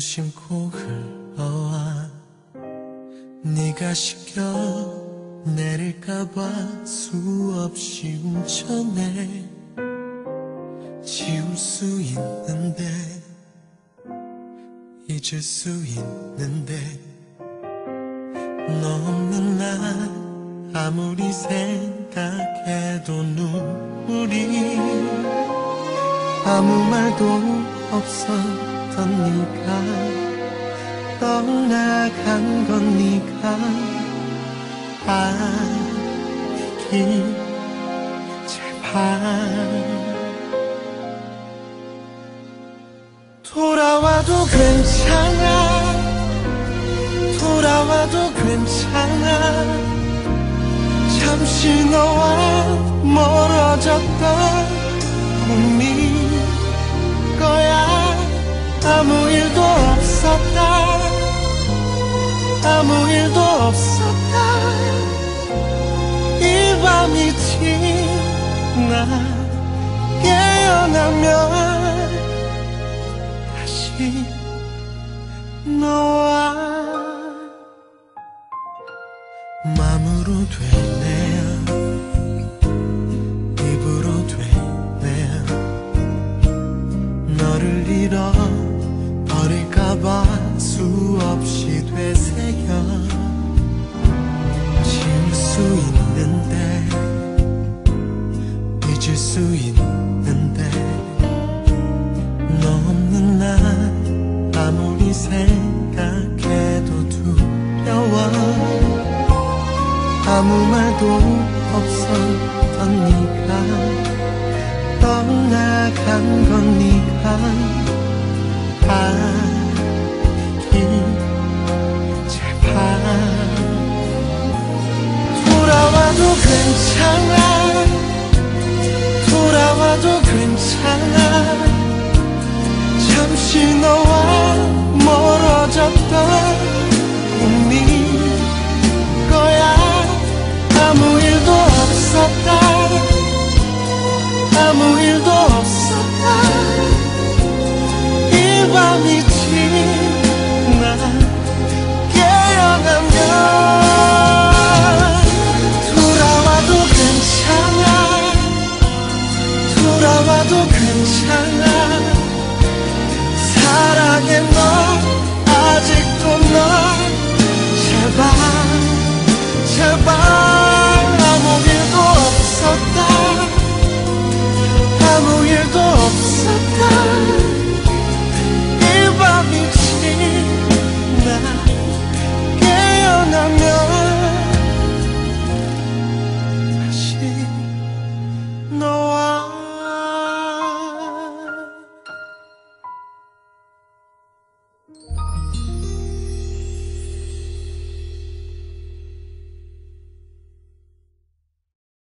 심고 흘러와 네가 시켜 내릴까봐 수없이 훔쳐내 지울 수 있는데 잊을 수 있는데 너 없는 날 아무리 생각해도 눈물이 아무 말도 없어. 었던 네가 떠나간 건 네가 알기 제발 돌아와도 괜찮아. 돌아와도 괜찮아. 잠시 너와 멀어졌던 꿈일 아무 일도 없었다. 아무 일도 없었다. 이 밤이 지나 깨어나면 다시 너와 마음으로 되네요. 입으로 되네요. 너를 잃어 없이 되새겨. 지울 수 있는데 잊을 수 있는데. 너 없는 날 아무리 생각해도 두려워. 아무 말도 없었던 네가 떠나간 건 네가 괜찮아. 돌아와도 괜 떠나도 괜찮아. 사랑해 너 嗯。